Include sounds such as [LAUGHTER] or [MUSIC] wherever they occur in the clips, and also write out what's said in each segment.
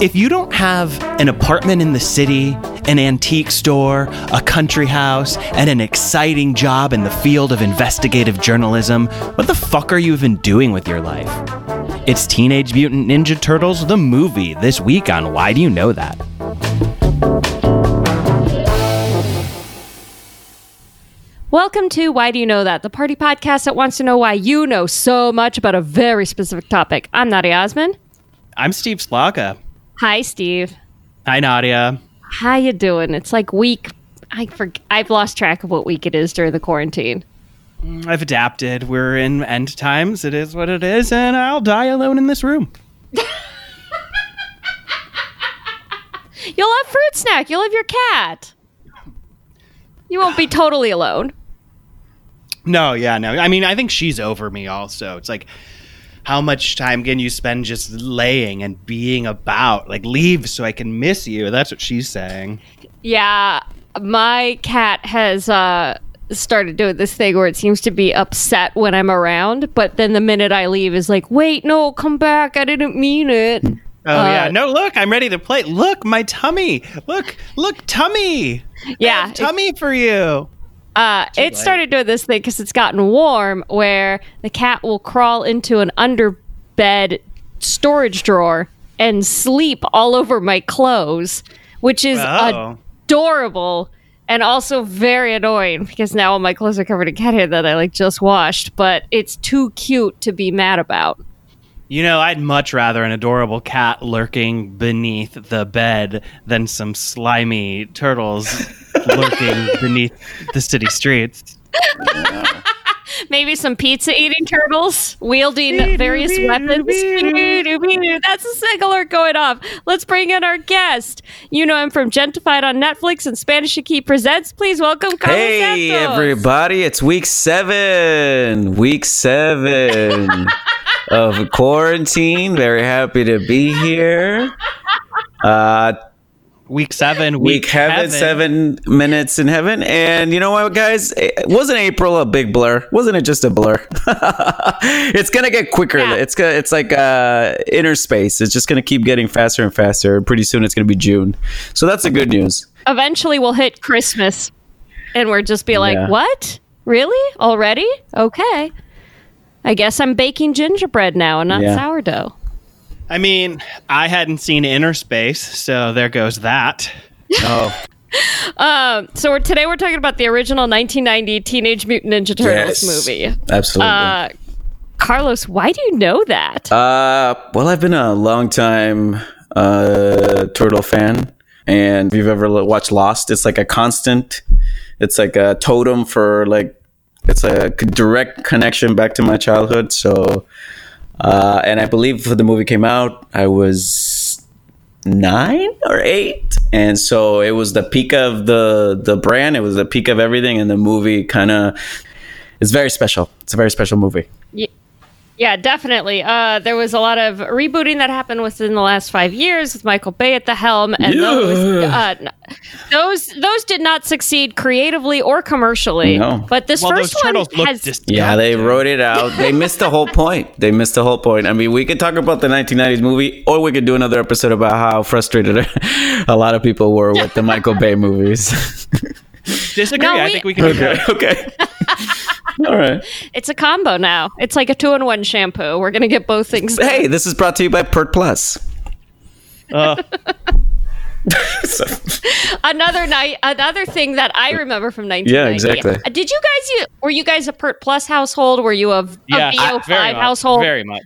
If you don't have an apartment in the city, an antique store, a country house, and an exciting job in the field of investigative journalism, what the fuck are you even doing with your life? It's Teenage Mutant Ninja Turtles, the movie, this week on Why Do You Know That? Welcome to Why Do You Know That, the party podcast that wants to know why you know so much about a very specific topic. I'm Nadia Osman. I'm Steve Slaga. Hi, Steve. Hi, Nadia. How you doing? It's like week. I for, I've lost track of what week it is during the quarantine. Mm, I've adapted. We're in end times. It is what it is, and I'll die alone in this room. [LAUGHS] You'll have fruit snack. You'll have your cat. You won't be [SIGHS] totally alone. No, yeah, no. I mean, I think she's over me also. It's like, how much time can you spend just laying and being about? Like, leave so I can miss you. That's what she's saying. Yeah, my cat has uh, started doing this thing where it seems to be upset when I'm around, but then the minute I leave is like, wait, no, come back. I didn't mean it. Oh Uh, yeah, no. Look, I'm ready to play. Look, my tummy. Look, look, tummy. Yeah, tummy for you. Uh, it started doing this thing because it's gotten warm where the cat will crawl into an underbed storage drawer and sleep all over my clothes, which is Oh. adorable and also very annoying because now all my clothes are covered in cat hair that I like just washed, but it's too cute to be mad about. You know, I'd much rather an adorable cat lurking beneath the bed than some slimy turtles [LAUGHS] lurking beneath the city streets. [LAUGHS] Maybe some pizza eating turtles wielding various weapons. That's a SIG alert going off. Let's bring in our guest. You know him from Gentefied on Netflix and Spanish Key Presents. Please welcome Carlos Hey Santos. everybody, it's week seven. Week seven [LAUGHS] of quarantine. Very happy to be here. Uh Week seven, week week, heaven, seven minutes in heaven. And you know what, guys? It- Wasn't April a big blur? Wasn't it just a blur? [LAUGHS] it's gonna get quicker. Yeah. It's gonna it's like uh Innerspace. It's just gonna keep getting faster and faster. Pretty soon it's gonna be June. So that's the good news. Eventually we'll hit Christmas and we're just be like, Yeah. what? Really? Already? Okay. I guess I'm baking gingerbread now and not Yeah. sourdough. I mean, I hadn't seen Innerspace, so there goes that. Oh. [LAUGHS] Um, so we're, today we're talking about the original 1990 Teenage Mutant Ninja Turtles Yes. movie. Absolutely. Uh, Carlos, why do you know that? Uh, well, I've been a long time uh, turtle fan, and if you've ever watched Lost, it's like a constant. It's like a totem for like it's a direct connection back to my childhood. So, uh, and I believe the movie came out, I was nine or eight, and so it was the peak of the the brand. It was the peak of everything, and the movie kind of is very special. It's a very special movie. Yeah, definitely. Uh, there was a lot of rebooting that happened within the last five years with Michael Bay at the helm, and those uh, those those did not succeed creatively or commercially. No. But this Well, first those one turtles look has Yeah, they wrote it out. They missed the whole point. They missed the whole point. I mean, we could talk about the 1990s movie, or we could do another episode about how frustrated [LAUGHS] a lot of people were with the Michael Bay movies. [LAUGHS] Disagree. No, I think we can. okay, okay. [LAUGHS] All right. it's a combo now. It's like a two in one shampoo. We're gonna get both things. Hey, this is brought to you by Pert Plus. Uh, [LAUGHS] So- Another night, another thing that I remember from 1990. Yeah, exactly. Uh, Did you guys? u- Were you guys a Pert Plus household? Were you a, a yeah, VO5 very much, household? Very much.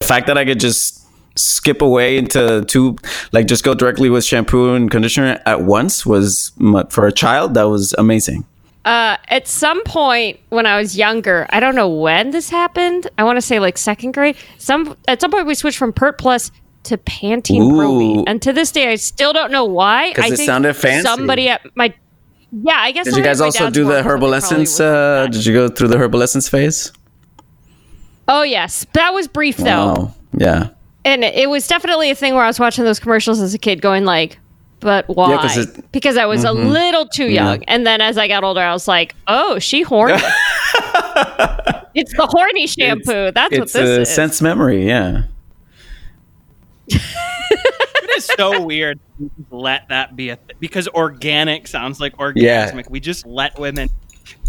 the fact that I could just skip away into two, like just go directly with shampoo and conditioner at once was for a child that was amazing. Uh, at some point when I was younger, I don't know when this happened. I want to say like second grade. Some at some point we switched from Pert Plus to Pantene Pro-V, and to this day I still don't know why. 'Cause I it think somunded fancy. Somebody at my yeah, I guess. Did you guys also do the herbal essence? Uh, did you go through the herbal essence phase? oh yes, that was brief though, Oh, yeah. And it was definitely a thing where I was watching those commercials as a kid, going like. But why? 'cause it- Mm-hmm. because I was a little too young, and then as I got older, I was like, "Oh, she horny." [LAUGHS] it's the horny shampoo. That's what this is. It's this a is. sense memory, yeah. it is so weird. Let that be a th- because organic sounds like orgasmic. We just let women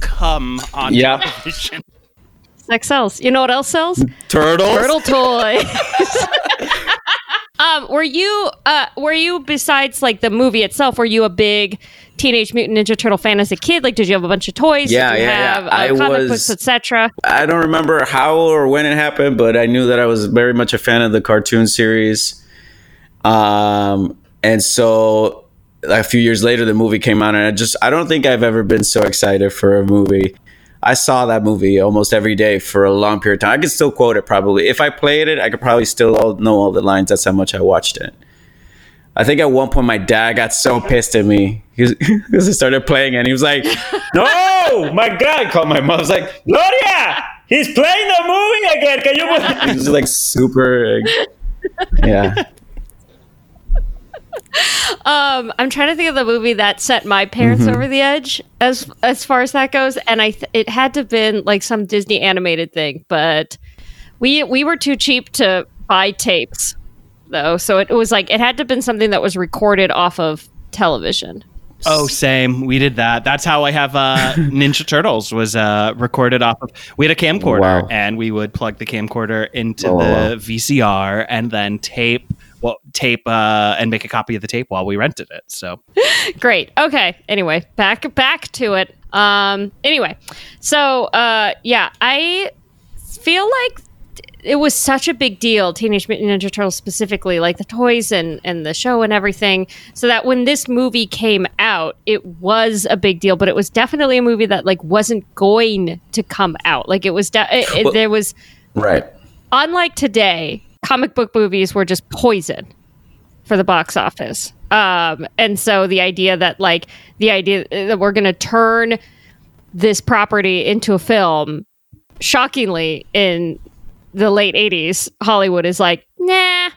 come on Yeah. television. Sex sells. You know what else sells? Turtles. Turtle toys. [LAUGHS] [LAUGHS] um, were you uh were you besides like the movie itself, were you a big Teenage Mutant Ninja Turtle fan as a kid? Like did you have a bunch of toys? Yeah, did you yeah, yeah. have uh, I comic was- books, etc. I don't remember how or when it happened, but I knew that I was very much a fan of the cartoon series. Um, and so a few years later, the movie came out, and I just I don't think I've ever been so excited for a movie. I saw that movie almost every day for a long period of time. I could still quote it probably. If I played it, I could probably still all, know all the lines. That's how much I watched it. I think at one point my dad got so pissed at me because [LAUGHS] I started playing and he was like, [LAUGHS] "No, my God!" I called my mom. I was like, "Gloria, he's playing the movie again. Can you?" He was like super, like, [LAUGHS] yeah. Um, I'm trying to think of the movie that set my parents Mm-hmm. over the edge as as far as that goes, and I th- it had to have been like some Disney animated thing, but we we were too cheap to buy tapes though, so it was like it had to have been something that was recorded off of television. Oh, same. We did that. That's how I have uh, [LAUGHS] Ninja Turtles was uh, recorded off of. We had a camcorder, Wow. and we would plug the camcorder into Oh, the wow. VCR and then tape, well, tape uh, and make a copy of the tape while we rented it. So [LAUGHS] Great. Okay. Anyway, back back to it. Um. Anyway, so uh, yeah, I feel like it was such a big deal, Teenage Mutant Ninja Turtles specifically, like the toys and and the show and everything. So that when this movie came out, it was a big deal, but it was definitely a movie that like wasn't going to come out. Like it was, de- it, it- Well- there was Right. unlike today, comic book movies were just poison for the box office. Um, and so the idea that like the idea that we're going to turn this property into a film, shockingly in the late '80s, Hollywood is like, nah,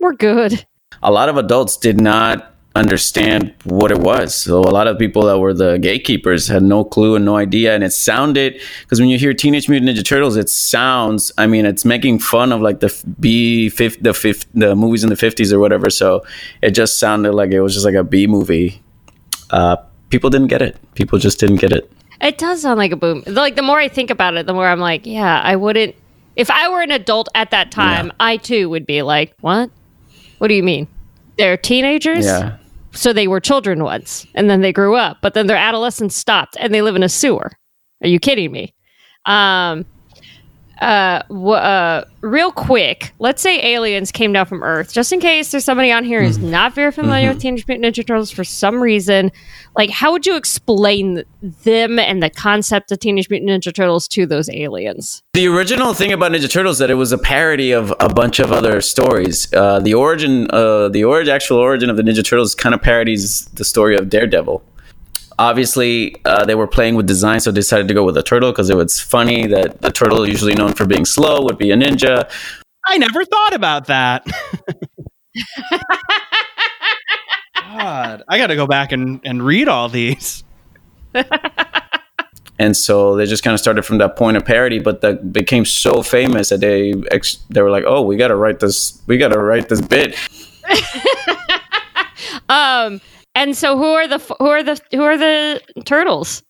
we're good. a lot of adults did not understand what it was. So a lot of people that were the gatekeepers had no clue and no idea. And it sounded because when you hear Teenage Mutant Ninja Turtles, it sounds. I mean, it's making fun of like the B fif- the fif- the movies in the fifties or whatever. So it just sounded like it was just like a B movie. Uh, people didn't get it. People just didn't get it. It does sound like a boom. Like the more I think about it, the more I'm like, yeah, I wouldn't. If I were an adult at that time, Yeah. I too would be like, what? What do you mean? They're teenagers? Yeah. So they were children once, and then they grew up, but then their adolescence stopped, and they live in a sewer. Are you kidding me? Um, uh, w- uh, real quick, let's say aliens came down from Earth, just in case there's somebody on here who's not very familiar with Teenage Mutant Ninja Turtles for some reason. Like, how would you explain them and the concept of Teenage Mutant Ninja Turtles to those aliens? The original thing about Ninja Turtles that it was a parody of a bunch of other stories. Uh, the origin, uh, the origin, actual origin of the Ninja Turtles kind of parodies the story of Daredevil. Obviously, uh, they were playing with design, so decided to go with a turtle because it was funny that a turtle, usually known for being slow, would be a ninja. I never thought about that. [LAUGHS] God, I got to go back and, and read all these. [LAUGHS] and so they just kind of started from that point of parody but that became so famous that they ex- they were like oh we gotta write this we gotta write this bit [LAUGHS] Um, and so who are the who are the who are the turtles?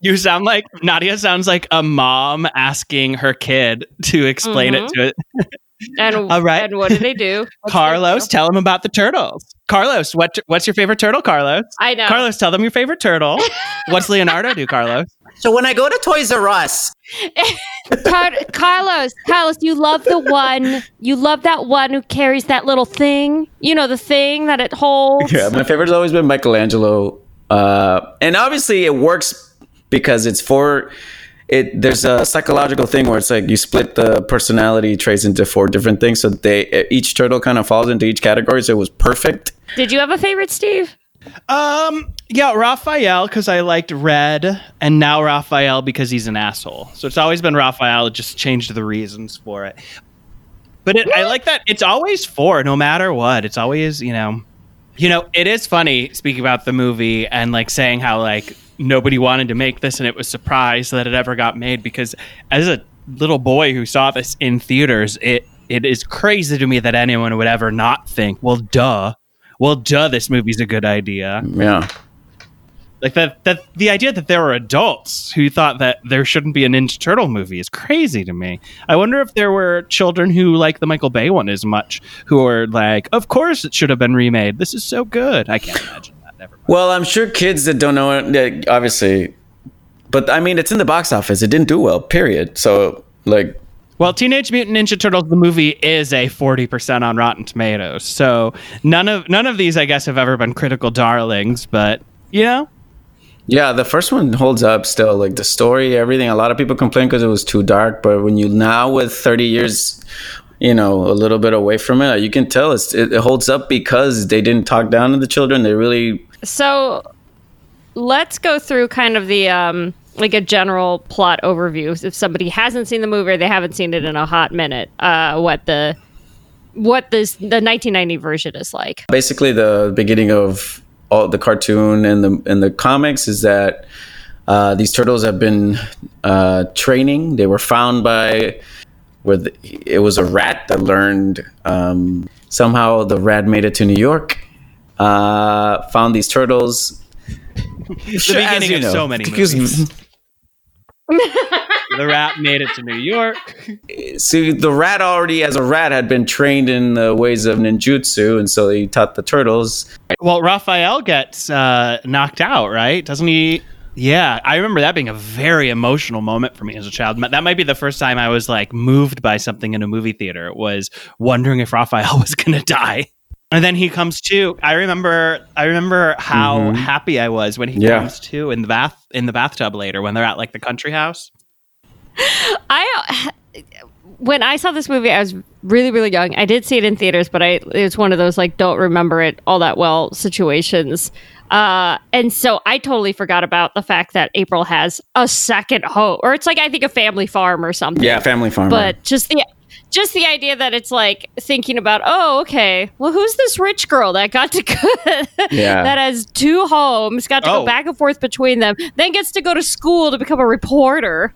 You sound like Nadia sounds like a mom asking her kid to explain it mm-hmm. to it. [LAUGHS] And All right. and what do they do? [LAUGHS] What's Carlos, tell them about the turtles. Carlos, what what's your favorite turtle, Carlos? I know. Carlos, tell them your favorite turtle. [LAUGHS] What's Leonardo do, Carlos? So when i go to toys r us [LAUGHS] Carlos, Carlos, you love the one. You love that one who carries that little thing. You know the thing that it holds. yeah my favorite's always been michelangelo uh, and obviously it works because it's for it there's a psychological thing where it's like you split the personality traits into four different things so they each turtle kind of falls into each category so it was perfect Did you have a favorite, Steve? Um, yeah, Raphael because I liked red, and now Raphael because he's an asshole. So it's always been Raphael. Just changed the reasons for it. But it, I like that it's always four, no matter what. It's always you know, you know. It is funny speaking about the movie and like saying how like nobody wanted to make this, and it was surprised that it ever got made because as a little boy who saw this in theaters, it it is crazy to me that anyone would ever not think, well, duh, well, duh, this movie's a good idea. Yeah. Like that, that the idea that there were adults who thought that there shouldn't be a Ninja Turtle movie is crazy to me. I wonder if there were children who like the Michael Bay one as much, who are like, of course it should have been remade. This is so good. I can't imagine that. Never. Mind. Well, I'm sure kids that don't know it, obviously, but I mean, it's in the box office. It didn't do well. Period. So like, Well, Teenage Mutant Ninja Turtles the movie is a 40% on Rotten Tomatoes. So none of none of these I guess have ever been critical darlings, but you know, yeah, the first one holds up still. Like the story, everything. A lot of people complain because it was too dark, but when you now with 30 years, you know, a little bit away from it, you can tell it's, it, it holds up because they didn't talk down to the children. They really So let's go through kind of the um like a general plot overview. If somebody hasn't seen the movie or they haven't seen it in a hot minute, uh what the what this the 1990 version is like. basically the beginning of all the cartoon and the and the comics is that uh, these turtles have been uh, training. They were found by where the, it was a rat that learned um, somehow the rat made it to New York. Uh, found these turtles. the beginning of so many movies. The rat made it to New York. See, the rat already, as a rat, had been trained in the ways of ninjutsu, and so he taught the turtles. Well, Raphael gets uh, knocked out, right? Doesn't he? Yeah, I remember that being a very emotional moment for me as a child. That might be the first time I was like moved by something in a movie theater. It was wondering if Raphael [LAUGHS] was going to die. And then he comes to. I remember. I remember how Mhm. happy I was when he Yeah. comes to in the bath in the bathtub later when they're at like the country house. I when I saw this movie, I was really really young. I did see it in theaters, but I it was one of those like don't remember it all that well situations. Uh, and so I totally forgot about the fact that April has a second home, or it's like I think a family farm or something. Yeah, family farm. But just the just the idea that it's like thinking about, oh, okay, well, who's this rich girl that got to [LAUGHS] go, Yeah. that has two homes, got to Oh. go back and forth between them, then gets to go to school to become a reporter.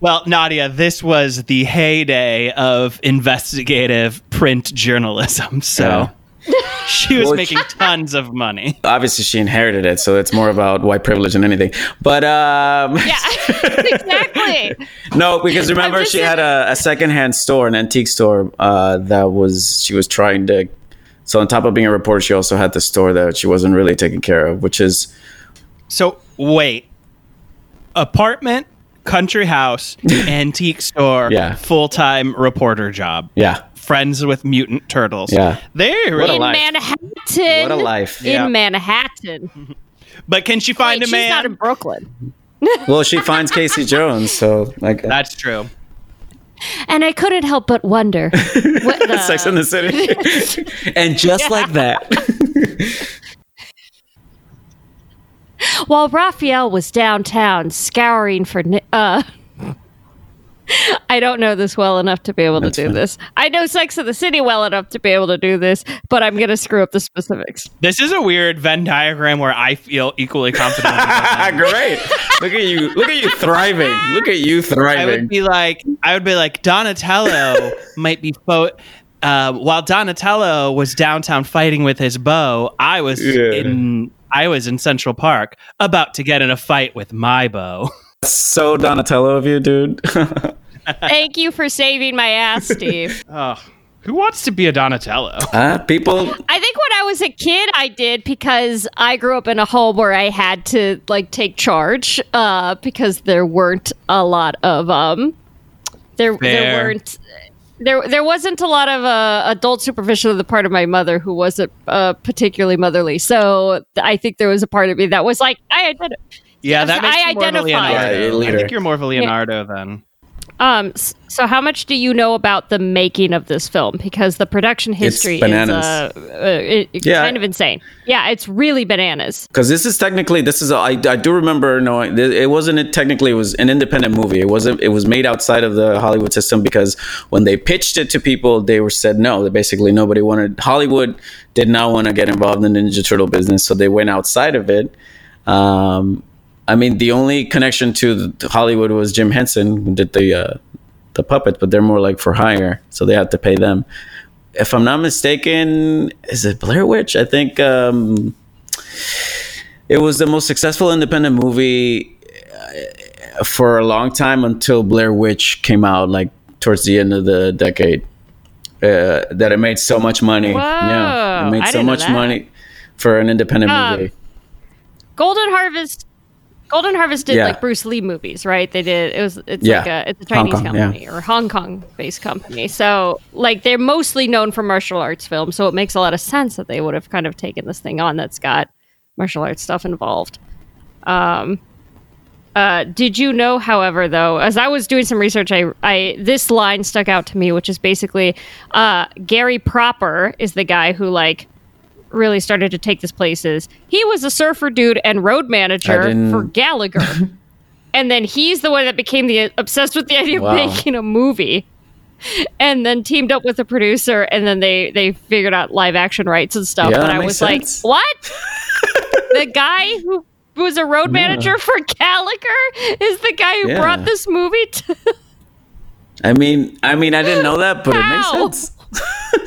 Well, Nadia, this was the heyday of investigative print journalism. So [LAUGHS] she was Well, making tons of money. obviously, she inherited it, so it's more about white privilege than anything. But um, Yeah, [LAUGHS] exactly. [LAUGHS] No, because remember she had a, a secondhand store, an antique store uh, that was she was trying to. So on top of being a reporter, she also had the store that she wasn't really taking care of, which is So wait, apartment, country house, antique store, Yeah. full time reporter job, yeah, friends with mutant turtles. Yeah. they What a in life. Manhattan. what a life. In Yeah. Manhattan. [LAUGHS] But can she find Wait, a she's man? not in Brooklyn. [LAUGHS] Well, she finds Casey Jones, so like That's true. And I couldn't help but wonder. [LAUGHS] what the- Sex in the City, and just like that, While Raphael was downtown scouring for. Uh, I don't know this well enough to be able to do fine. this. I know Sex of the City well enough to be able to do this, but I'm going to screw up the specifics. This is a weird Venn diagram where I feel equally confident. [LAUGHS] great. Look at you! Look at you thriving! Look at you thriving. I would be like, I would be like, Donatello [LAUGHS] might be fo- uh, while Donatello was downtown fighting with his bow, I was Yeah. in I was in Central Park about to get in a fight with my bow. [LAUGHS] so Donatello of you, dude. [LAUGHS] Thank you for saving my ass, Steve. [LAUGHS] Oh, who wants to be a Donatello? uh, people, I think when I was a kid, I did because I grew up in a home where I had to like take charge uh, because there weren't a lot of um, there Fair. there weren't there there wasn't a lot of uh, adult supervision on the part of my mother who wasn't uh, particularly motherly. So th- I think there was a part of me that was like I did. Yeah, that makes I you more of a. Leonardo. Yeah, you're a I leader. think you're more of a Leonardo then. Um, so how much do you know about the making of this film? Because the production history is uh, uh, it, Yeah. kind of insane. Yeah, it's really bananas. because this is technically this is a, I, I do remember knowing th- it wasn't it technically it was an independent movie it wasn't it was made outside of the hollywood system because when they pitched it to people they were said no that basically nobody wanted hollywood did not want to get involved in the ninja turtle business so they went outside of it um, i mean the only connection to hollywood was jim henson who did the uh, the puppets, but they're more like for hire, so they have to pay them. If I'm not mistaken, is it Blair Witch? I think um, it was the most successful independent movie uh, for a long time until Blair Witch came out, like towards the end of the decade. Uh, that it made so much money. Yeah, it made I so much money for an independent Um, movie. Golden Harvest. Golden Harvest did Yeah. like Bruce Lee movies, right? They did. It was. It's Yeah. like a. It's a Chinese Kong, yeah. company or Hong Kong based company. So like they're mostly known for martial arts films. So it makes a lot of sense that they would have kind of taken this thing on that's got martial arts stuff involved. Um. Uh, did you know, however, though, as I was doing some research, I, I this line stuck out to me, which is basically, uh, Gary Propper is the guy who like really started to take this places. He was a surfer dude and road manager for Gallagher. [LAUGHS] and then he's the one that became the obsessed with the idea Wow. of making a movie. And then teamed up with a producer and then they they figured out live action rights and stuff. Yeah, and I was sense. like, "What? [LAUGHS] the guy who was a road manager for Gallagher is the guy who Yeah. brought this movie to I mean, I mean, I didn't know that, but it makes sense. [LAUGHS]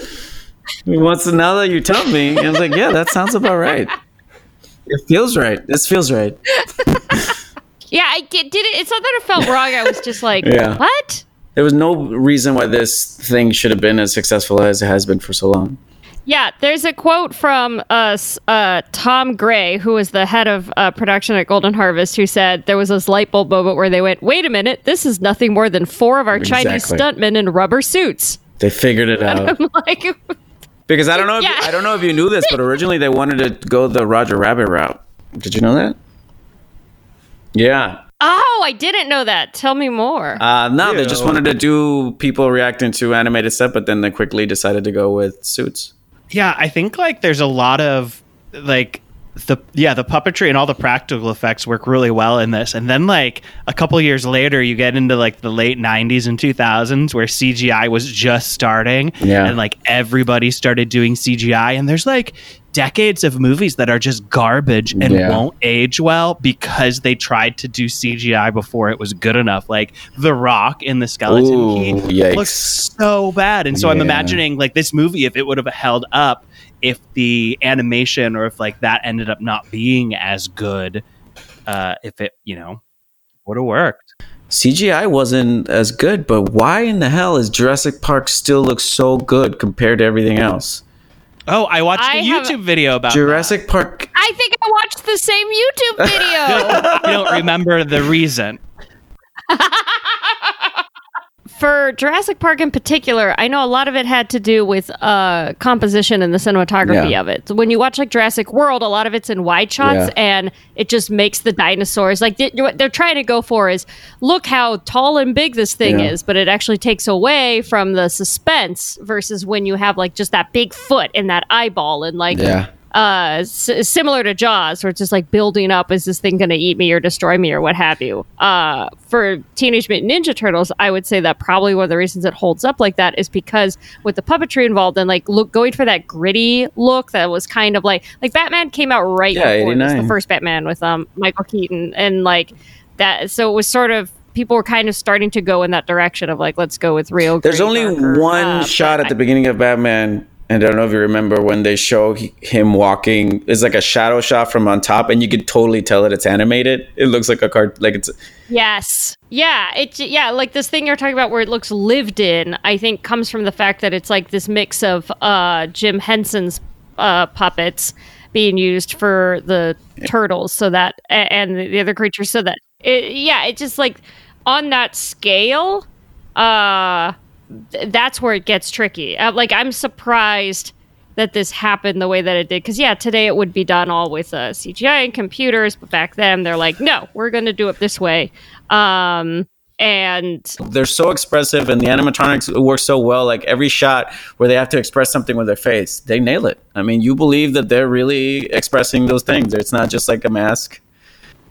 Once now that you tell me, I was like, yeah, that sounds about right. It feels right. This feels right. Yeah, I get, did it. It's not that it felt wrong. I was just like, Yeah. what? There was no reason why this thing should have been as successful as it has been for so long. Yeah, there's a quote from uh, uh, Tom Gray, who was the head of uh, production at Golden Harvest, who said there was this light bulb moment where they went, wait a minute, this is nothing more than four of our Chinese stuntmen in rubber suits. They figured it [LAUGHS] out. I'm like, Because I don't know, if, Yeah. I don't know if you knew this, but originally they wanted to go the Roger Rabbit route. Did you know that? Yeah. oh, I didn't know that. Tell me more. Uh, no, they just wanted to do people reacting to animated stuff, but then they quickly decided to go with suits. Yeah, I think like there's a lot of like the yeah the puppetry and all the practical effects work really well in this, and then like a couple years later, you get into like the late '90s and 2000s where CGI was just starting, Yeah. and like everybody started doing CGI, and there's like decades of movies that are just garbage and Yeah. won't age well because they tried to do CGI before it was good enough. Like The Rock in the Skeleton Ooh, Key yikes. looks so bad, and so I'm imagining like this movie if it would have held up if the animation or if like that ended up not being as good uh if it you know would have worked CGI wasn't as good, but why in the hell is Jurassic Park still looks so good compared to everything else? oh i watched a I have- youtube video about Jurassic Park. I think I watched the same YouTube [LAUGHS] video. that. i don't remember the reason [LAUGHS] For Jurassic Park in particular, I know a lot of it had to do with uh, composition and the cinematography Yeah. of it. So when you watch like Jurassic World, a lot of it's in wide shots, Yeah. and it just makes the dinosaurs like they, what they're trying to go for is look how tall and big this thing Yeah. is, but it actually takes away from the suspense versus when you have like just that big foot and that eyeball and like Yeah. Uh s- similar to jaws where it's just like building up is this thing going to eat me or destroy me or what have you? Uh for teenage mutant ninja turtles i would say that probably one of the reasons it holds up like that is because with the puppetry involved and like look going for that gritty look that was kind of like like batman came out right Yeah, before this, the first batman with um michael keaton and like that so it was sort of people were kind of starting to go in that direction of like let's go with real There's only one uh, shot at the beginning of Batman, I don't know if you remember when they show him walking. It's like a shadow shot from on top, and you can totally tell that it's animated. It looks like a cart, like it's Yes. Yeah, it yeah, like this thing you're talking about where it looks lived in, I think comes from the fact that it's like this mix of uh Jim Henson's uh puppets being used for the turtles so that and the other creatures so that it, yeah, it just like on that scale uh th- that's where it gets tricky. Uh, like I'm surprised that this happened the way that it did because yeah today it would be done all with uh, cgi and computers but back then they're like no we're going to do it this way um and they're so expressive, and the animatronics work so well. Like every shot where they have to express something with their face, they nail it. I mean, you believe that they're really expressing those things. It's not just like a mask.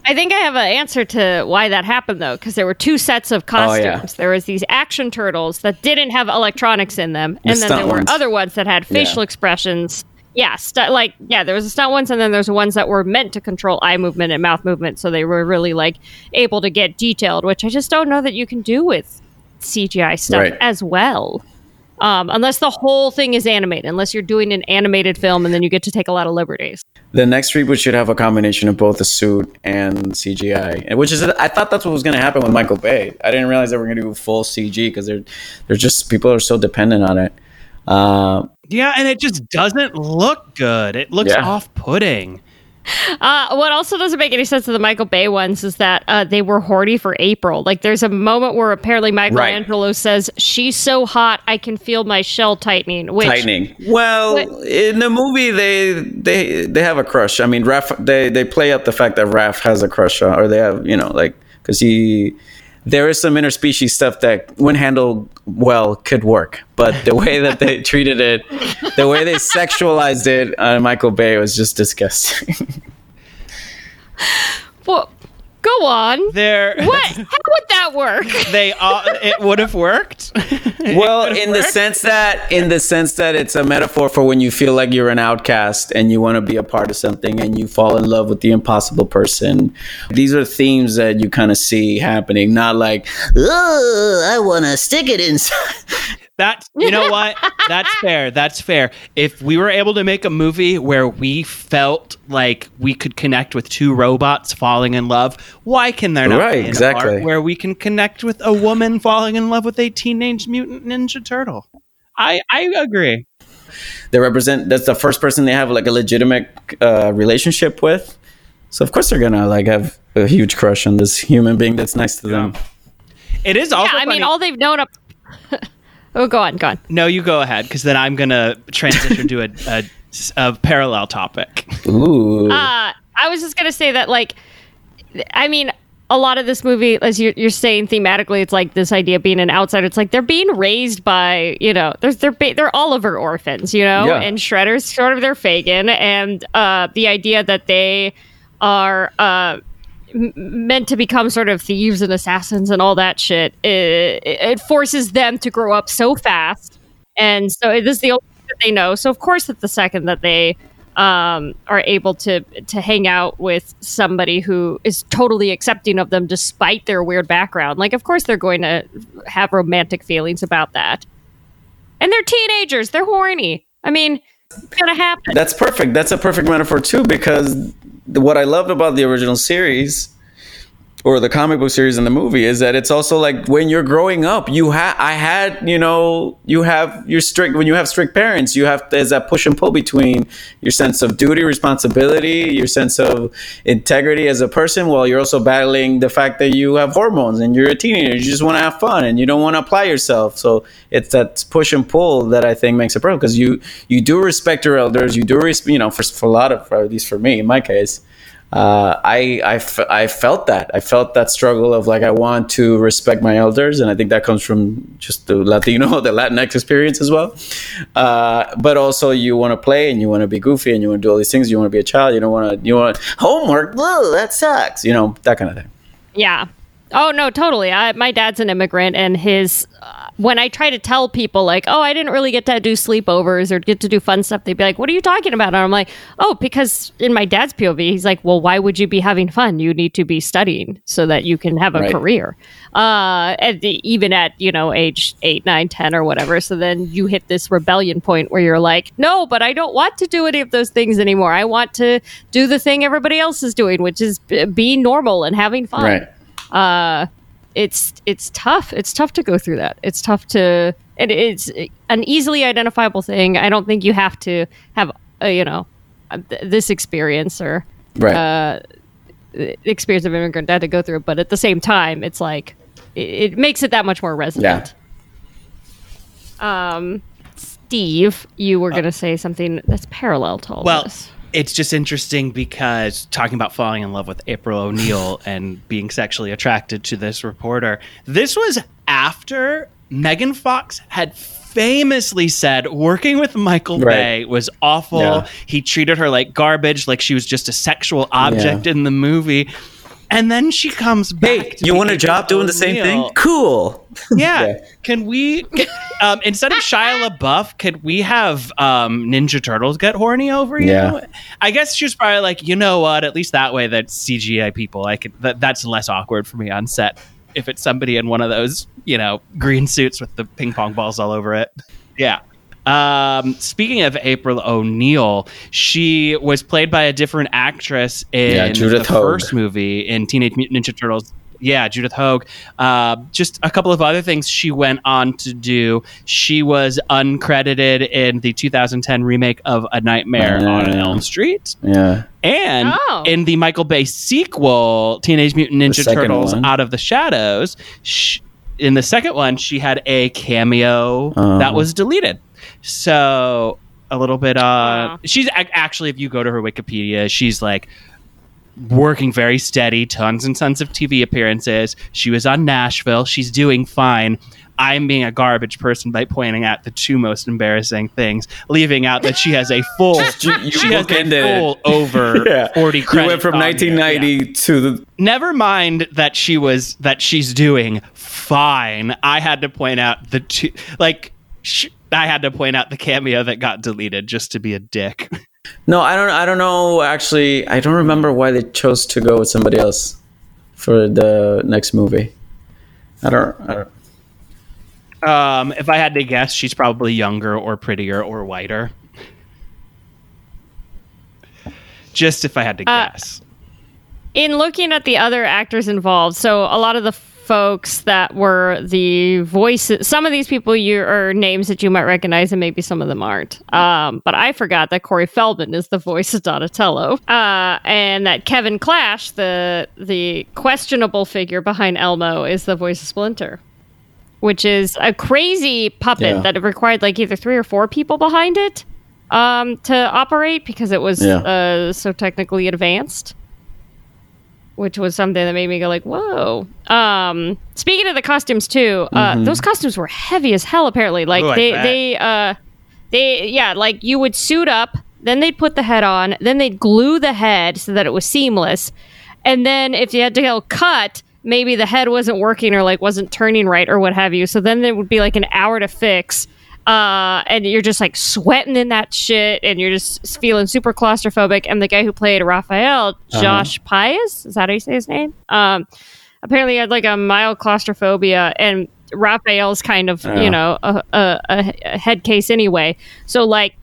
I think i have an answer to why that happened though because there were two sets of costumes Oh, yeah. there was these action turtles that didn't have electronics in them and then there were ones. other ones that had facial Yeah. expressions yeah, stu- like yeah, there was the stunt ones, and then there's the ones that were meant to control eye movement and mouth movement, so they were really like able to get detailed, which I just don't know that you can do with CGI stuff Right. as well. Um, unless the whole thing is animated, unless you're doing an animated film and then you get to take a lot of liberties. The next reboot should have a combination of both the suit and CGI, which is I thought that's what was going to happen with Michael Bay. I didn't realize they were going to do full CG because they're they're just people are so dependent on it. Uh, Yeah, and it just doesn't look good. It looks Yeah. off-putting. Uh, what also doesn't make any sense of the Michael Bay ones is that uh, they were horny for April. Like, there's a moment where apparently Michelangelo says, "She's so hot, I can feel my shell tightening." Which, tightening. Well, What- in the movie, they they they have a crush. I mean, Raph they they play up the fact that Raph has a crush on, or they have you know like because he there is some interspecies stuff that when handled well could work, but the way that they [LAUGHS] treated it, the way they sexualized it on Michael Bay was just disgusting. Well, go on. There, What? How would that work? [LAUGHS] they uh, it would have worked. [LAUGHS] well in the sense that in the sense that it's a metaphor for when you feel like you're an outcast and you want to be a part of something and you fall in love with the impossible person these are themes that you kind of see happening not like oh i want to stick it inside [LAUGHS] That's you know what? That's [LAUGHS] fair. That's fair. If we were able to make a movie where we felt like we could connect with two robots falling in love, why can there not Right, be an exactly. art where we can connect with a woman falling in love with a teenage mutant ninja turtle? I I agree. they represent that's the first person they have like a legitimate uh, relationship with so of course they're gonna like have a huge crush on this human being that's nice to them It is also. yeah, I mean, all they've known up. [LAUGHS] oh, go on, go on. no, you go ahead because then I'm gonna transition to a, a, a parallel topic. ooh Uh, I was just gonna say that, like, I mean, a lot of this movie, as you're, you're saying thematically, it's like this idea of being an outsider. It's like they're being raised by, you know, there's they're ba- they're Oliver orphans, you know, Yeah. and Shredder's sort of their Fagin, and uh, the idea that they are uh, meant to become sort of thieves and assassins and all that shit. It, it forces them to grow up so fast, and so this is the only thing that they know. So of course, that the second that they um, are able to to hang out with somebody who is totally accepting of them despite their weird background, like of course they're going to have romantic feelings about that. And they're teenagers; they're horny. I mean, it's gonna happen. That's perfect. That's a perfect metaphor too, because what I loved about the original series or the comic book series and the movie is that it's also like when you're growing up, you have I had you know you have your strict when you have strict parents, you have there's that push and pull between your sense of duty, responsibility, your sense of integrity as a person, while you're also battling the fact that you have hormones and you're a teenager, you just want to have fun and you don't want to apply yourself. So it's that push and pull that I think makes it perfect because you you do respect your elders, you do respect you know for, for a lot of for at least for me in my case uh, I, I, f- I felt that. I felt that struggle of like, I want to respect my elders. And I think that comes from just the Latino, [LAUGHS] the Latinx experience as well. Uh, but also, you want to play and you want to be goofy and you want to do all these things. You want to be a child. You don't want to, you want homework. Whoa, that sucks. You know, that kind of thing. Yeah. Oh no, totally. I, my dad's an immigrant, and his uh, when I try to tell people like, oh, I didn't really get to do sleepovers or get to do fun stuff, they'd be like, what are you talking about? And I'm like, oh, because in my dad's POV, he's like, well, why would you be having fun? You need to be studying so that you can have a Right. career. Uh, and the, even at you know age eight, nine, ten, or whatever. So then you hit this rebellion point where you're like, no, but I don't want to do any of those things anymore. I want to do the thing everybody else is doing, which is b- being normal and having fun Right. Uh, it's it's tough. It's tough to go through that. It's tough to. It, it's an easily identifiable thing. I don't think you have to have uh, you know uh, th- this experience or Right. uh, the experience of immigrant dad to go through. But at the same time, it's like it, it makes it that much more resonant. Um, Steve, you were going to say something that's parallel to all Well, this. It's just interesting because talking about falling in love with April O'Neil [LAUGHS] and being sexually attracted to this reporter, this was after Megan Fox had famously said working with Michael Right. Bay was awful. Yeah. He treated her like garbage, like she was just a sexual object Yeah. in the movie. And then she comes back. Hey, you want a April job doing the same thing? Cool. [LAUGHS] Yeah. Yeah. Can we get, um, instead of Shia LaBeouf, could we have um, Ninja Turtles get horny over you? Yeah. I guess she was probably like, you know what? At least that way, that CGI people, I could. That, that's less awkward for me on set. if it's somebody in one of those, you know, green suits with the ping pong balls all over it. Yeah. Um, speaking of April O'Neil, she was played by a different actress in Yeah, Judith the Hoag. first movie in Teenage Mutant Ninja Turtles. Yeah, Judith Hoag. Uh, just a couple of other things she went on to do. She was uncredited in the 2010 remake of A Nightmare on. Elm Street. Yeah. And Oh. in the Michael Bay sequel, Teenage Mutant Ninja Turtles one. Out of the Shadows, sh in the second one, she had a cameo Oh. that was deleted. So a little bit. Uh, Wow. she's actually, if you go to her Wikipedia, she's like working very steady, tons and tons of TV appearances. She was on Nashville. She's doing fine. I'm being a garbage person by pointing out the two most embarrassing things, leaving out that she has a full, [LAUGHS] You, you she has a full over [LAUGHS] Yeah. 40 You credits. went from on here. 1990 to the. Never mind that she was that she's doing fine. I had to point out the two like sh- I had to point out the cameo that got deleted just to be a dick. [LAUGHS] No, I don't. I don't know. Actually, I don't remember why they chose to go with somebody else for the next movie. I don't. I don't Um, if I had to guess, she's probably younger or prettier or whiter. Just if I had to Uh, guess. in looking at the other actors involved, so a lot of the folks that were the voices, some of these people you are names that you might recognize, and maybe some of them aren't. Um, but I forgot that Corey Feldman is the voice of Donatello, uh, and that Kevin Clash, the the questionable figure behind Elmo, is the voice of Splinter. Which is a crazy puppet Yeah. that it required like either three or four people behind it um, to operate because it was Yeah. uh, so technically advanced which was something that made me go like, "Whoa!" Um, speaking of the costumes too, uh, those costumes were heavy as hell. Apparently, like Ooh, they they uh, they yeah, like you would suit up, then they'd put the head on, then they'd glue the head so that it was seamless, and then if you had to go cut, maybe the head wasn't working or like wasn't turning right or what have you. So then there would be like an hour to fix. Uh, and you're just like sweating in that shit, and you're just feeling super claustrophobic. And the guy who played Raphael, Josh Pais, is that how you say his name? Um, apparently he had like a mild claustrophobia, and Raphael's kind of Yeah. you know a, a, a, a head case anyway. So like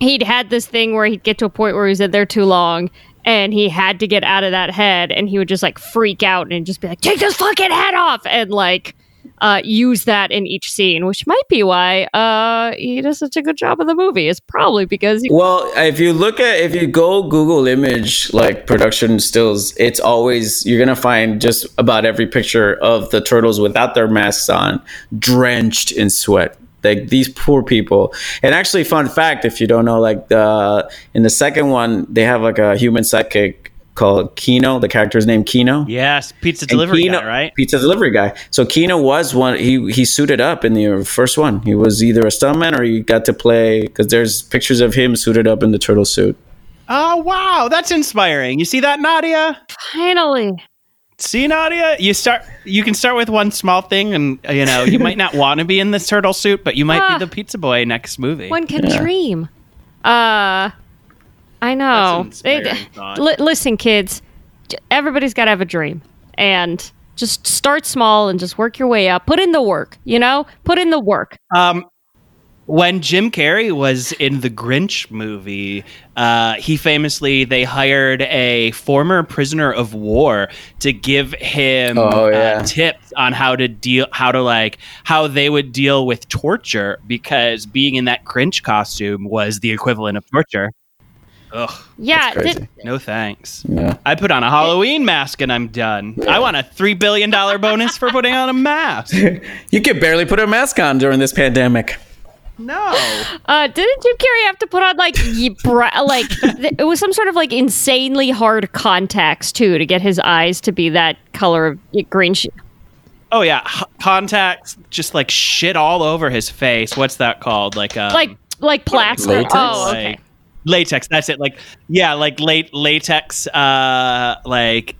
he'd had this thing where he'd get to a point where he was in there too long and he had to get out of that head and he would just like freak out and just be like take this fucking head off and like uh, use that in each scene which might be why uh, he does such a good job of the movie it's probably because Well, if you look at if you go Google image like production stills, it's always you're gonna find just about every picture of the turtles without their masks on, drenched in sweat. Like these poor people. And actually, fun fact, if you don't know, like the in the second one, they have like a human sidekick called Keno. The character's name Keno. Yes, pizza delivery Keno- guy, right? Pizza delivery guy. So Keno was one. He he suited up in the first one. He was either a stuntman or he got to play because there's pictures of him suited up in the turtle suit. Oh wow, that's inspiring. You see that, Nadia? finally See, Nadia, you start. You can start with one small thing, and you know you might not [LAUGHS] want to be in this turtle suit, but you might Ah. be the pizza boy next movie. one can dream uh i know That's an inspiring It- thought. li- listen kids everybody's got to have a dream and just start small and just work your way up put in the work you know put in the work Um, when Jim Carrey was in the Grinch movie, uh, he famously they hired a former prisoner of war to give him Oh, yeah. uh, tips on how to deal, how to like how they would deal with torture because being in that Grinch costume was the equivalent of torture. Ugh, yeah crazy. th- no thanks. Yeah. I put on a Halloween mask and I'm done. I want a three billion dollar bonus for putting on a mask. [LAUGHS] You could barely put a mask on during this pandemic. No. uh didn't jim carrey have to put on like ye- bra- like th- it was some sort of like insanely hard contacts too to get his eyes to be that color of green sh- Oh yeah, H- contacts just like shit all over his face. What's that called? Like um, like like plaster latex? oh okay like latex. That's it. Like yeah, like late latex. Uh, like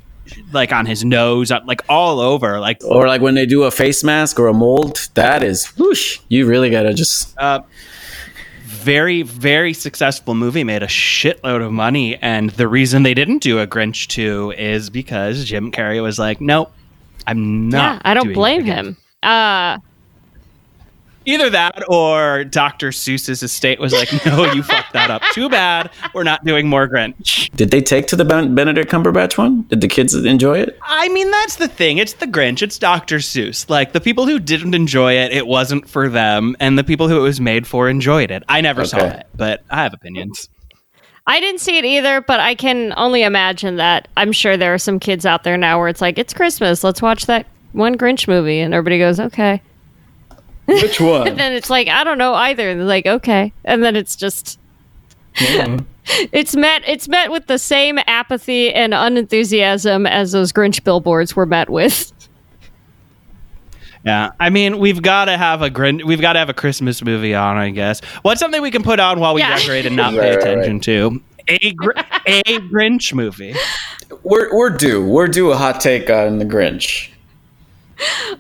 like on his nose, uh, like all over. Like Or like when they do a face mask or a mold, that is whoosh. You really gotta just uh, very very successful movie. Made a shitload of money, and the reason they didn't do a Grinch two is because Jim Carrey was like, nope. I'm not Yeah, not. I don't blame him. Uh, Either that or Dr. Seuss's estate was like, no, you fucked that up. Too bad. We're not doing more Grinch. Did they take to the Ben- Benedict Cumberbatch one? Did the kids enjoy it? I mean, that's the thing. It's the Grinch. It's Dr. Seuss. Like, the people who didn't enjoy it, it wasn't for them. And the people who it was made for enjoyed it. I never saw it, but I have opinions. I didn't see it either, but I can only imagine that. I'm sure there are some kids out there now where it's like, it's Christmas. Let's watch that one Grinch movie. And everybody goes, okay. Which [LAUGHS] one? And then it's like, I don't know either. And they're like, okay. And then it's just. [LAUGHS] it's met it's met with the same apathy and unenthusiasm as those Grinch billboards were met with. Yeah, I mean, we've got to have a Grin- we've got to have a Christmas movie on, I guess. What's something we can put on while we Yeah. decorate and [LAUGHS] not Right, pay right, attention to? A gr- a Grinch movie. we're we're due. We're due a hot take on the Grinch.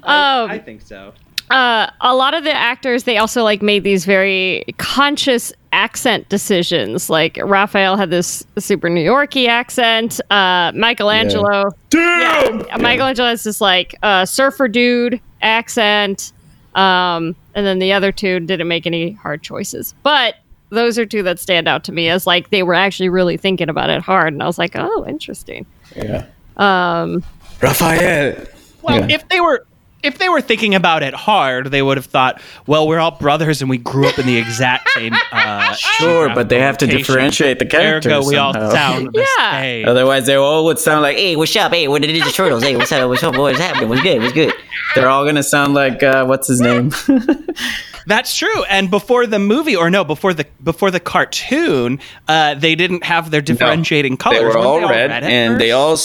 Um, I think so. Uh, a lot of the actors they also like made these very conscious accent decisions. Like Raphael had this super New Yorky accent. Uh, Michelangelo, yeah, Michelangelo has this like uh, surfer dude accent. Um, and then the other two didn't make any hard choices, but those are two that stand out to me as like they were actually really thinking about it hard. And I was like, oh, interesting. Yeah. Um, Raphael. Well, Yeah. if they were if they were thinking about it hard, they would have thought, well, we're all brothers and we grew up in the exact same. Uh, [LAUGHS] Sure, but they have to location. differentiate the characters. Ergo, we all somehow. sound the Yeah. same. Otherwise, they all would sound like, Hey, what's up? Hey, what are the Ninja Turtles? Hey, what's up? What's up? What's happening? What's good? What's good? they're all gonna sound like uh, what's his name? [LAUGHS] That's true. And before the movie, or no, before the before the cartoon, uh, they didn't have their differentiating colors. they were Weren't all red, at and they all.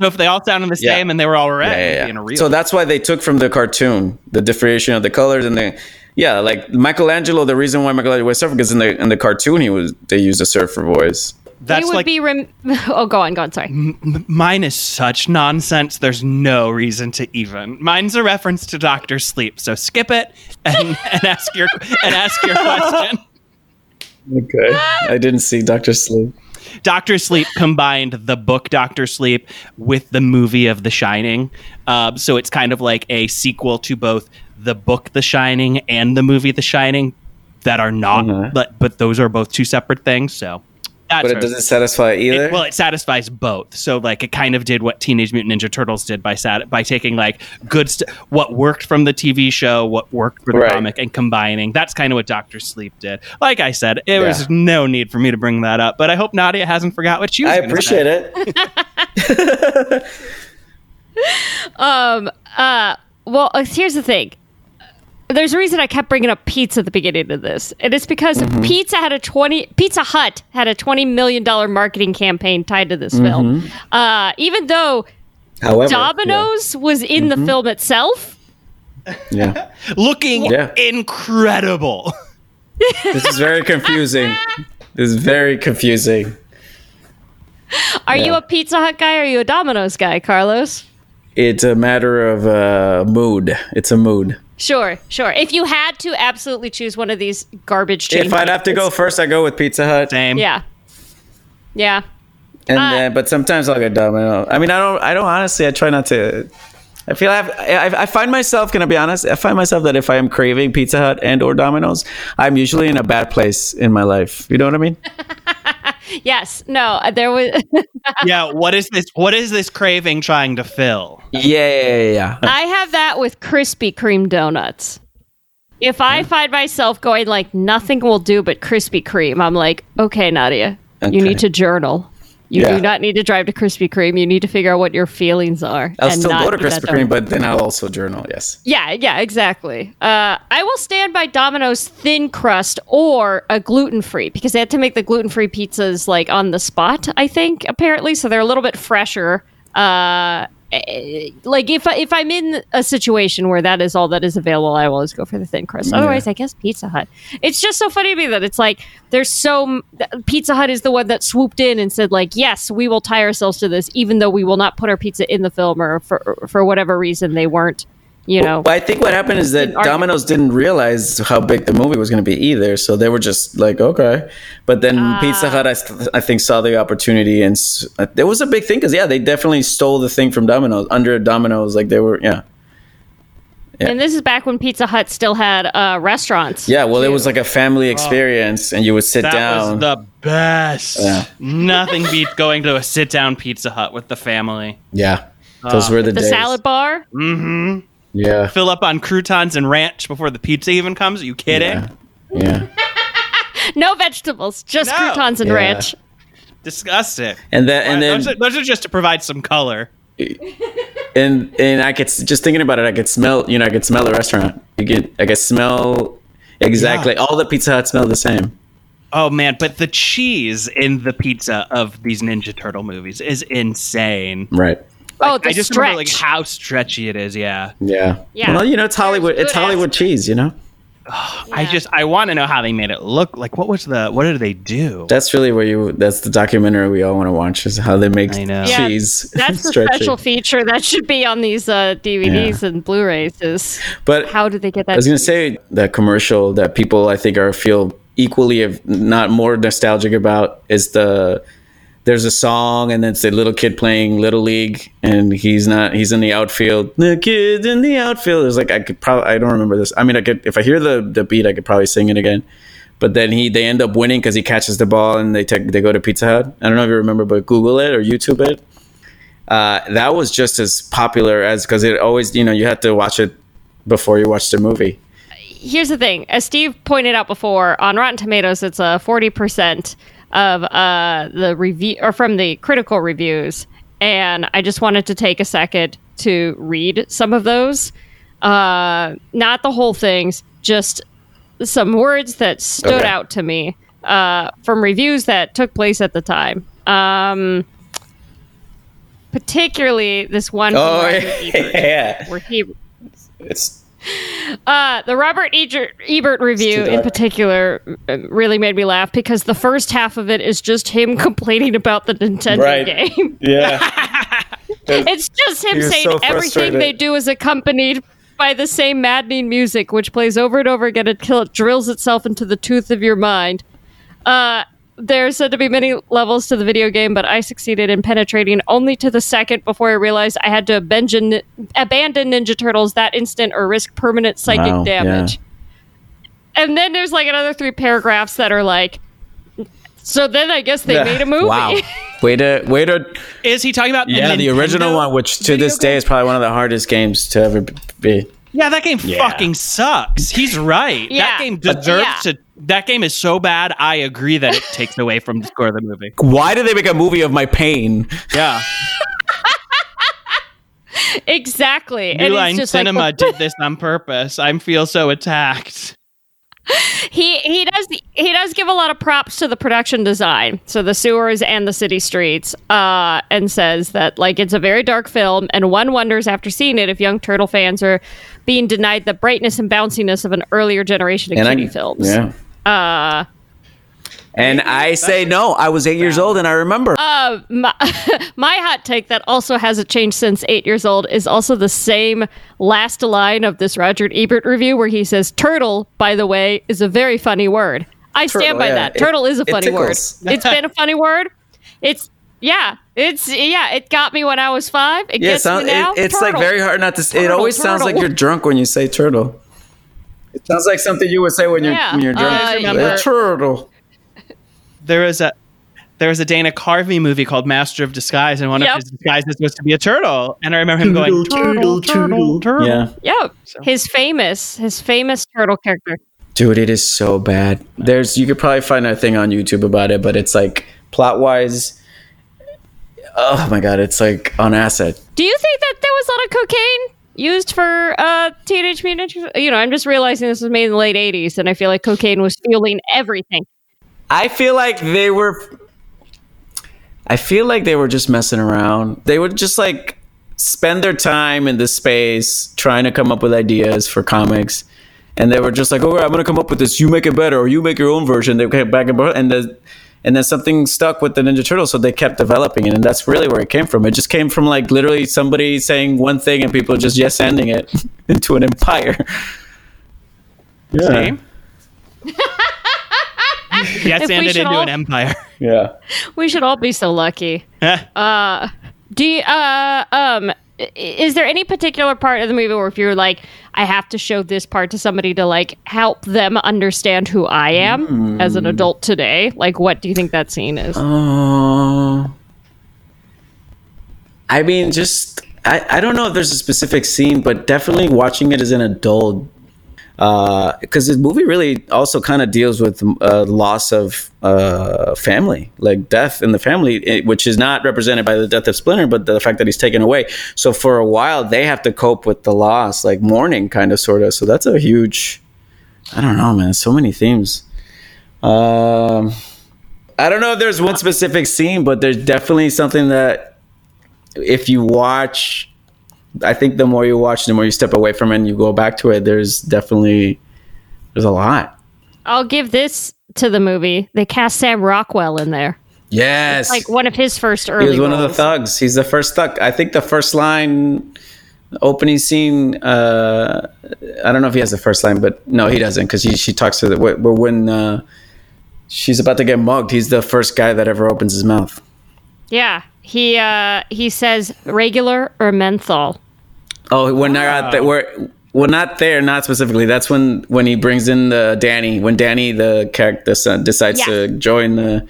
S- So if they all sounded the Yeah. same and they were all red, Yeah, yeah, be in a yeah. So that's why they took from the cartoon the differentiation of the colors and the yeah, like Michelangelo. The reason why Michelangelo was surfer because in the in the cartoon he was they used a surfer voice. that's they would like be. Rem- [LAUGHS] oh, go on, go on. Sorry. mine is such nonsense. There's no reason to even. Mine's a reference to Doctor Sleep. So skip it and, [LAUGHS] and ask your and ask your question. [LAUGHS] Okay, I didn't see Doctor Sleep. Doctor Sleep combined the book Doctor Sleep with the movie of The Shining. Um, so it's kind of like a sequel to both the book The Shining and the movie The Shining that are not, Mhm. but, but those are both two separate things. So that's But it doesn't satisfy either. it- well, it satisfies both. So, like, it kind of did what Teenage Mutant Ninja Turtles did by sat- by taking like good st- what worked from the TV show, what worked for the Right. comic, and combining. That's kind of what Doctor Sleep did. Like I said, it Yeah. was no need for me to bring that up, but I hope Nadia hasn't forgot what she was. I appreciate say. it. [LAUGHS] Um. Uh. Well, uh, here's the thing. There's a reason I kept bringing up pizza at the beginning of this, and it's because Mm-hmm. Pizza had a twenty Pizza Hut had a twenty million dollar marketing campaign tied to this film. Uh, even though However, Domino's was in Mm-hmm. the film itself, Yeah. yeah. [LAUGHS] looking Yeah. incredible. [LAUGHS] This is very confusing. This is very confusing. are you a Pizza Hut guy? or Are you a Domino's guy, Carlos? It's a matter of uh, mood. It's a mood. Sure, sure. If you had to absolutely choose one of these garbage chains, If I'd have to go first, I go with Pizza Hut. Same. yeah, yeah. And Uh, then, but sometimes I'll get Domino. I mean, I don't. I don't honestly. I try not to. I feel I, have, I I find myself. Gonna be honest. I find myself that if I am craving Pizza Hut and or Domino's, I'm usually in a bad place in my life. You know what I mean? [LAUGHS] Yes, no. uh, There was. [LAUGHS] yeah. What is this? What is this craving trying to fill? Yeah, yeah, yeah. yeah. I have that with Krispy Kreme donuts. If I find myself going like nothing will do but Krispy Kreme, I'm like, okay, Nadia, you need to journal. You Yeah. do not need to drive to Krispy Kreme. You need to figure out what your feelings are. I'll and still not go to Krispy Kreme, but then I'll also journal. Yes. yeah, yeah, exactly. Uh, I will stand by Domino's thin crust or a gluten free because they had to make the gluten free pizzas like on the spot. I think apparently, so they're a little bit fresher. Uh, Eh, like if I, if I'm in a situation where that is all that is available, I will always go for the thin crust. Otherwise, I guess Pizza Hut. It's just so funny to me that it's like there's so Pizza Hut is the one that swooped in and said like, yes, we will tie ourselves to this, even though we will not put our pizza in the film or for for whatever reason they weren't you know. But I think what happened is that argue. Domino's didn't realize how big the movie was going to be either, so they were just like, okay. But then Ah. Pizza Hut, I, th- I think, saw the opportunity, and s- uh, there was a big thing because yeah, they definitely stole the thing from Domino's under Domino's, like they were, yeah, And this is back when Pizza Hut still had uh, restaurants. yeah. Well, it was like a family experience, and you would sit That down. was the best. Yeah. Nothing beats going to a sit down Pizza Hut with the family. yeah, those were the, The days. salad bar. Yeah, Fill up on croutons and ranch before the pizza even comes. Are you kidding? yeah, yeah. [LAUGHS] No vegetables, just No. croutons and Yeah. ranch. Disgusting. And then and then those, are, those are just to provide some color. [LAUGHS] and and I could just thinking about it, I could smell. You know, I could smell the restaurant. You get, I could smell exactly. All the Pizza Hut smell the same. Oh man, but the cheese in the pizza of these Ninja Turtle movies is insane. Right. Oh, the I just stretch. remember like how stretchy it is. Yeah, Yeah. Yeah. Well, you know, it's Hollywood. It's Hollywood cheese. You know. I just I want to know how they made it look. Like, what was the what did they do? That's really where you. That's the documentary we all want to watch. Is how they make I know. Yeah, cheese. That's the [LAUGHS] stretchy. special feature that should be on these uh, DVDs and Blu-rays. Is But how did they get that? I was gonna say that commercial that people I think are feel equally, if not more nostalgic about is the. There's a song and it's a little kid playing little league and he's not he's in the outfield. The kid in the outfield. It's like I could probably I don't remember this. I mean I could if I hear the the beat I could probably sing it again. But then he they end up winning because he catches the ball and they take they go to Pizza Hut. I don't know if you remember, but Google it or YouTube it. Uh, that was just as popular as because it always you know you had to watch it before you watched the movie. Here's the thing: as Steve pointed out before, on Rotten Tomatoes, it's a forty percent of uh, the review or from the critical reviews, and I just wanted to take a second to read some of those. Uh, not the whole things, just some words that stood Okay. out to me uh, from reviews that took place at the time. Um, particularly this one from Oh [LAUGHS] Ebert, yeah, where he it's uh, the Robert Ebert, review in particular uh, really made me laugh because the first half of it is just him [LAUGHS] complaining about the Nintendo Right. game. yeah. [LAUGHS] It's just him saying so everything they do is accompanied by the same maddening music, which plays over and over again until it drills itself into the tooth of your mind. Uh, there's said to be many levels to the video game, but I succeeded in penetrating only to the second before I realized I had to abandon, abandon Ninja Turtles that instant or risk permanent psychic Wow, yeah. damage. And then there's like another three paragraphs that are like, so then I guess they Yeah. made a movie. Wow. [LAUGHS] Way to way to Is he talking about? yeah the original one, which to video this day game? is probably one of the hardest games to ever be. Yeah, that game Yeah. fucking sucks. He's right. Yeah. That game deserves Yeah. to. That game is so bad. I agree that it takes away from the score of the movie. Why did they make a movie of my pain? Yeah, [LAUGHS] exactly. New Line just Cinema like, [LAUGHS] did this on purpose. I feel so attacked. he he does he does give a lot of props to the production design so the sewers and the city streets uh and says that like it's a very dark film and one wonders after seeing it if young turtle fans are being denied the brightness and bounciness of an earlier generation of kiddie films Yeah. uh And I say no. I was eight years old, and I remember. uh my, [LAUGHS] my hot take that also hasn't changed since eight years old is also the same last line of this roger ebert review where he says turtle by the way is a very funny word i stand by yeah. that turtle is a funny word it's been a funny word it's yeah it's yeah it got me when i was five it yeah, gets sound, me now it, it's like very hard not to. say. it Turtle, always sounds like you're drunk when you say turtle. It sounds like something you would say when you're Yeah, when you're drunk. uh, remember- A turtle. There was a there was a Dana Carvey movie called Master of Disguise, and one Yep. of his disguises was to be a turtle. And I remember him going turtle, turtle, turtle. Yeah. yeah his famous his famous turtle character Dude, it is so bad. There's you could probably find a thing on YouTube about it, but it's like plot wise. Oh my god, it's like on acid. Do you think that there was a lot of cocaine used for uh, Teenage Mutant You know, I'm just realizing this was made in the late '80s, and I feel like cocaine was fueling everything. I feel like they were. I feel like they were just messing around. They would just like spend their time in this space trying to come up with ideas for comics, and they were just like, "Oh, I'm gonna come up with this. You make it better, or you make your own version." They came back and forth, and the and then something stuck with the Ninja Turtles, so they kept developing it, and that's really where it came from. It just came from like literally somebody saying one thing and people just yes ending it [LAUGHS] into an empire. Yeah, See? [LAUGHS] yes, If we and it into all- an empire. yeah. We should all be so lucky. Uh, Do you, uh, um, i- is there any particular part of the movie where if you're like, I have to show this part to somebody to like help them understand who I am as an adult today? Like, what do you think that scene is? Uh, I mean, just I, I don't know if there's a specific scene, but definitely watching it as an adult, because the movie really also kind of deals with uh, loss of uh, family, like death in the family, eh, which is not represented by the death of Splinter, but the fact that he's taken away. So for a while, they have to cope with the loss, like mourning, kind of, sort of. So that's a huge. I don't know, man. So many themes. Um. I don't know if there's one specific scene, but there's definitely something that if you watch, I think the more you watch, the more you step away from it and you go back to it, there's definitely there's a lot. I'll give this to the movie. They cast Sam Rockwell in there, Yes. like one of his first early. he was one of the thugs. He's the first thug. I think the first line opening scene uh I don't know if he has the first line, but no, he doesn't because he she talks to the but when uh she's about to get mugged, he's the first guy that ever opens his mouth. Yeah, he uh he says regular or menthol. Oh, when they're at the, we're well, not there, not specifically. That's when when he brings in the Danny. When Danny, the character, son, decides Yeah. to join the.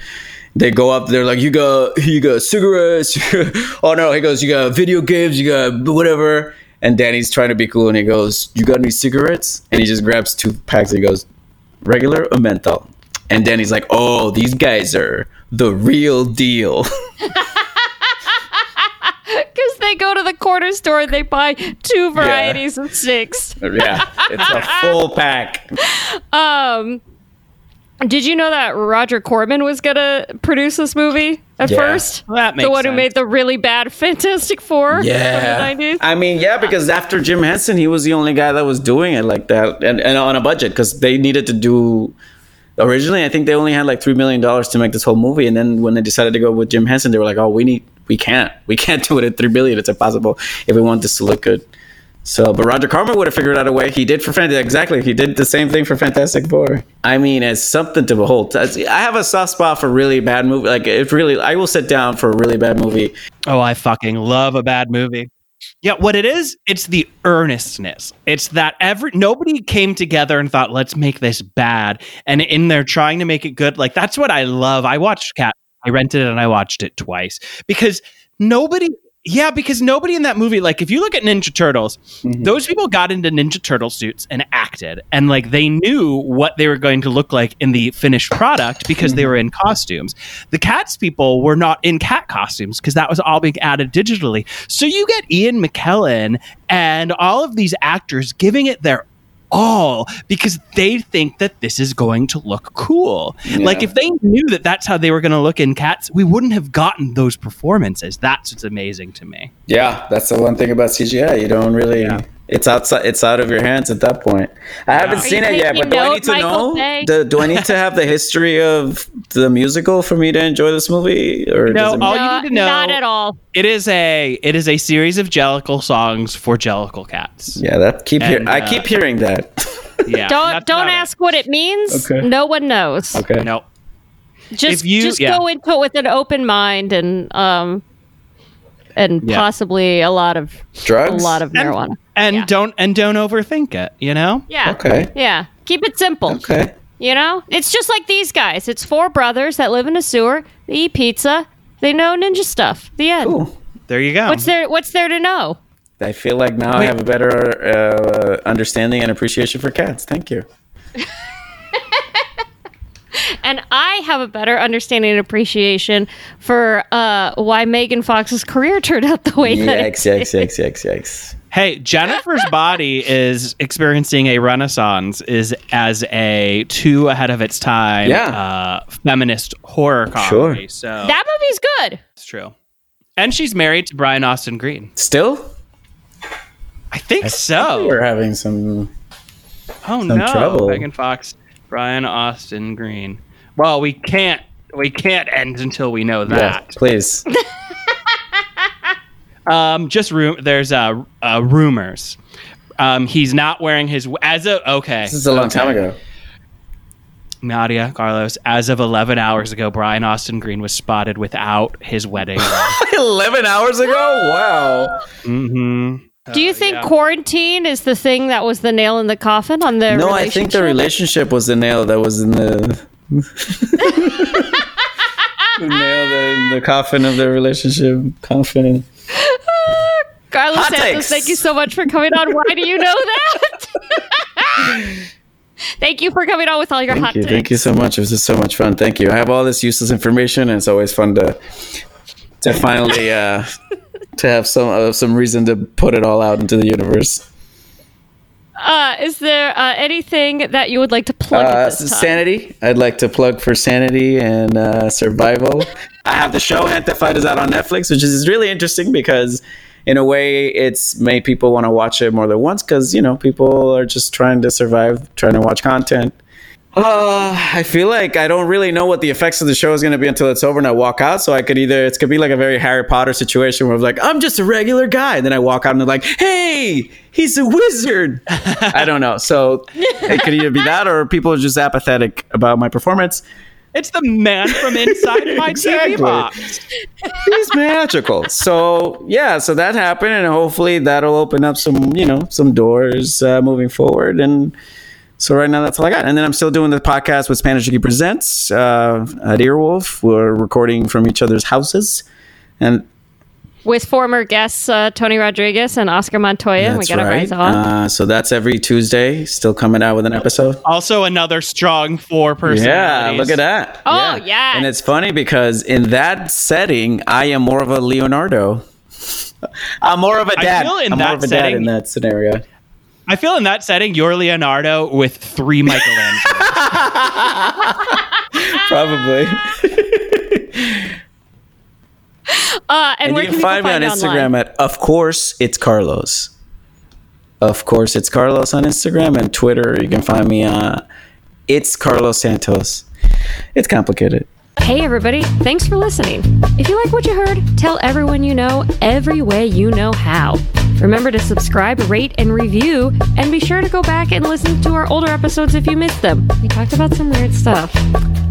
They go up. They're like, "You got, you got cigarettes." [LAUGHS] oh no, he goes, "You got video games. You got whatever." And Danny's trying to be cool, and he goes, "You got any cigarettes?" And he just grabs two packs. And he goes, "Regular or menthol?" And Danny's like, "Oh, these guys are the real deal." [LAUGHS] [LAUGHS] Because they go to the corner store and they buy two varieties of six. [LAUGHS] yeah, it's a full pack. Um, did you know that Roger Corman was gonna produce this movie at Yeah. first? Well, the one who made the really bad [LAUGHS] Fantastic Four Yeah. from the 90s. I mean, yeah, because after Jim Henson, he was the only guy that was doing it like that and, and on a budget because they needed to do. Originally, I think they only had like $3 million to make this whole movie. And then when they decided to go with Jim Henson, they were like, oh, we need, we can't, we can't do it at 3 billion. It's impossible if we want this to look good. So, but Roger Corman would have figured out a way. He did for Fantastic. Exactly. He did the same thing for Fantastic Four. I mean, it's something to behold. I have a soft spot for really bad movie. Like, it really, I will sit down for a really bad movie. Oh, I fucking love a bad movie. Yeah, what it is, it's the earnestness. It's that every nobody came together and thought, let's make this bad. And in there trying to make it good. Like that's what I love. I watched Cat. I rented it and I watched it twice. Because nobody yeah, because nobody in that movie, like if you look at Ninja Turtles, mm-hmm. those people got into Ninja Turtle suits and acted. And like they knew what they were going to look like in the finished product because they mm-hmm. were in costumes. The Cats people were not in cat costumes because that was all being added digitally. So you get Ian McKellen and all of these actors giving it their all because they think that this is going to look cool. Like if they knew that that's how they were going to look in Cats, we wouldn't have gotten those performances. That's what's amazing to me. Yeah, that's the one thing about CGI. You don't really. It's outside. It's out of your hands at that point. I haven't Are seen it yet, but do I need to Michael know? Bay? Do, do I need to have the history of the musical for me to enjoy this movie? Or No, does it all matter? you need to know- Not at all. It is a it is a series of Jellicle songs for Jellicle cats. yeah, that keep hear- And, I uh, keep hearing that. [LAUGHS] Yeah, Don't that's don't about it. ask what it means. Okay. No one knows. okay. No, Just you- just yeah. go into it with an open mind and um and Yeah. possibly a lot of Drugs. a lot of marijuana. and Yeah. don't and don't overthink it. You know. Yeah. Okay. Yeah. Keep it simple. Okay. You know? It's just like these guys. It's four brothers that live in a sewer. They eat pizza. They know ninja stuff. The end. Cool. There you go. What's there what's there to know? I feel like now I have a better uh, understanding and appreciation for cats. Thank you. [LAUGHS] And I have a better understanding and appreciation for uh, why Megan Fox's career turned out the way that it Yikes! Yikes! Yikes! Yikes! Yikes! Hey, Jennifer's Body is experiencing a renaissance is as a two ahead of its time Yeah. uh, feminist horror comedy. So That movie's good. that's true. And she's married to Brian Austin Green. Still, I think so. we're having some. Oh some no, trouble. Megan Fox, Brian Austin Green. Well, we can't we can't end until we know Yeah, that. please. [LAUGHS] Um, just room. There's uh, uh rumors. Um, he's not wearing his as of okay. This is a long time ago. Nadia Carlos, as of 11 hours ago, Brian Austin Green was spotted without his wedding [LAUGHS] 11 hours ago? Wow. Mm-hmm. Do you think quarantine is the thing that was the nail in the coffin on the No, I think the relationship? relationship was the nail that was in the. [LAUGHS] the nail in the coffin of their relationship. Coffin. [LAUGHS] Carlos Hot Santos, takes. thank you so much for coming on. Why do you know that? [LAUGHS] thank you for coming on with all your Thank hot you. takes. Thank you so much. It was just so much fun. Thank you. I have all this useless information, and it's always fun to to finally uh, to have some uh, some reason to put it all out into the universe. Uh, is there uh, anything that you would like to plug Uh, at this time? Sanity. I'd like to plug for Sanity and uh, Survival. I have the show Gentefied is out on Netflix, which is really interesting because, in a way, it's made people want to watch it more than once because you know people are just trying to survive, trying to watch content. Uh, I feel like I don't really know what the effects of the show is going to be until it's over and I walk out. So I could either it's could be like a very Harry Potter situation where I'm like, I'm just a regular guy, and then I walk out and they're like, Hey, he's a wizard. [LAUGHS] I don't know. So it could either be that or people are just apathetic about my performance. It's the man from inside my Exactly. TV box. He's magical. So yeah, so that happened, and hopefully that'll open up some, you know, some doors uh, moving forward. And so right now that's all I got. And then I'm still doing the podcast with Spanish Aquí Presents uh, at Earwolf. We're recording from each other's houses, and with former guests uh, Tony Rodriguez and Oscar Montoya. we got our right. eyes on. Uh, so that's every Tuesday. Still coming out with an episode. Also, another strong four personalities. Yeah, look at that. Oh, yeah. And it's funny because in that setting, I am more of a Leonardo. [LAUGHS] I'm more of a I dad. feel in I'm that more of a dad in that scenario. I feel in that setting, you're Leonardo with three Michelangelo. [LAUGHS] Probably. Uh, and, And where you can can find me on Instagram online? at of course it's Carlos. Of course it's Carlos on Instagram and Twitter. You can find me uh it's Carlos Santos. It's complicated. Hey, everybody. Thanks for listening. If you like what you heard, tell everyone you know every way you know how. Remember to subscribe, rate, and review, and be sure to go back and listen to our older episodes if you missed them. We talked about some weird stuff.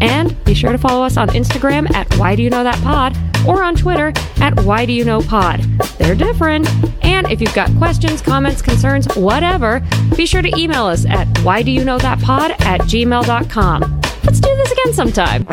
And be sure to follow us on Instagram at Why Do You Know That Pod or on Twitter at Why Do You Know Pod. They're different. And if you've got questions, comments, concerns, whatever, be sure to email us at Why Do You Know That Pod at gmail.com. Let's do this again sometime.